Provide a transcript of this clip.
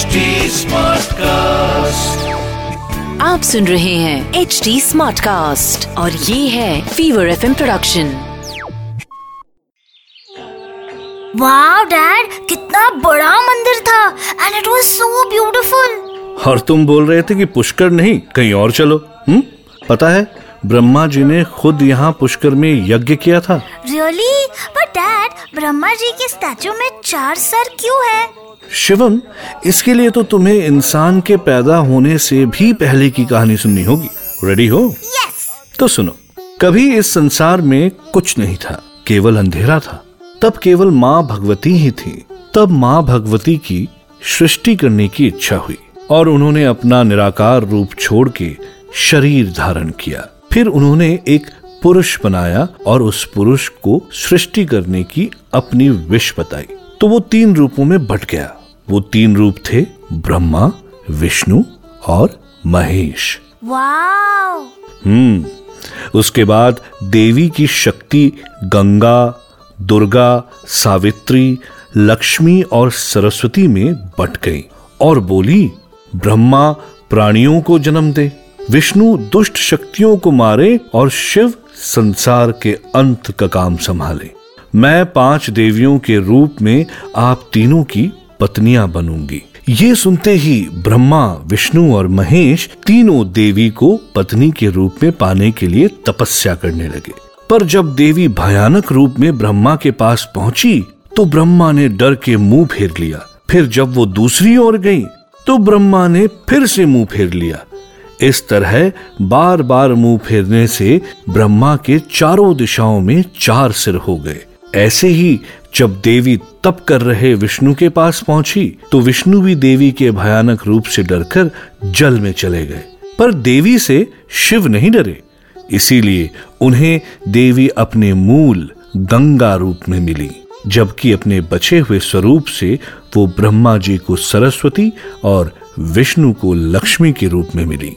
HD Smartcast. आप सुन रहे हैं एच डी स्मार्ट कास्ट और ये है fever F production wow dad कितना बड़ा मंदिर था and it was so beautiful और तुम बोल रहे थे कि पुष्कर नहीं कहीं और चलो हम्म? पता है ब्रह्मा जी ने खुद यहाँ पुष्कर में यज्ञ किया था। Really but dad Brahma ji के स्टैचू में चार सर क्यों है? शिवम इसके लिए तो तुम्हें इंसान के पैदा होने से भी पहले की कहानी सुननी होगी। रेडी हो? यस तो सुनो कभी इस संसार में कुछ नहीं था केवल अंधेरा था। तब केवल माँ भगवती ही थी। तब माँ भगवती की सृष्टि करने की इच्छा हुई और उन्होंने अपना निराकार रूप छोड़ के शरीर धारण किया। फिर उन्होंने एक पुरुष बनाया और उस पुरुष को सृष्टि करने की अपनी विश बताई। तो वो तीन रूपों में बट गया। वो तीन रूप थे ब्रह्मा विष्णु और महेश। वाओ! हम्म उसके बाद देवी की शक्ति गंगा दुर्गा सावित्री लक्ष्मी और सरस्वती में बट गई और बोली ब्रह्मा प्राणियों को जन्म दे। विष्णु दुष्ट शक्तियों को मारे और शिव संसार के अंत का काम संभाले। मैं पाँच देवियों के रूप में आप तीनों की पत्नियाँ बनूँगी। ये सुनते ही ब्रह्मा, विष्णु और महेश तीनों देवी को पत्नी के रूप में पाने के लिए तपस्या करने लगे। पर जब देवी भयानक रूप में ब्रह्मा के पास पहुँची तो ब्रह्मा ने डर के मुँह फेर लिया। फिर जब वो दूसरी ओर गई तो ब्रह्मा ने फिर से मुँह फेर लिया। इस तरह बार बार मुँह फेरने से ब्रह्मा के चारों दिशाओं में चार सिर हो गए। ऐसे ही जब देवी तप कर रहे विष्णु के पास पहुँची तो विष्णु भी देवी के भयानक रूप से डरकर जल में चले गए। पर देवी से शिव नहीं डरे। इसीलिए उन्हें देवी अपने मूल गंगा रूप में मिली, जबकि अपने बचे हुए स्वरूप से वो ब्रह्मा जी को सरस्वती और विष्णु को लक्ष्मी के रूप में मिली।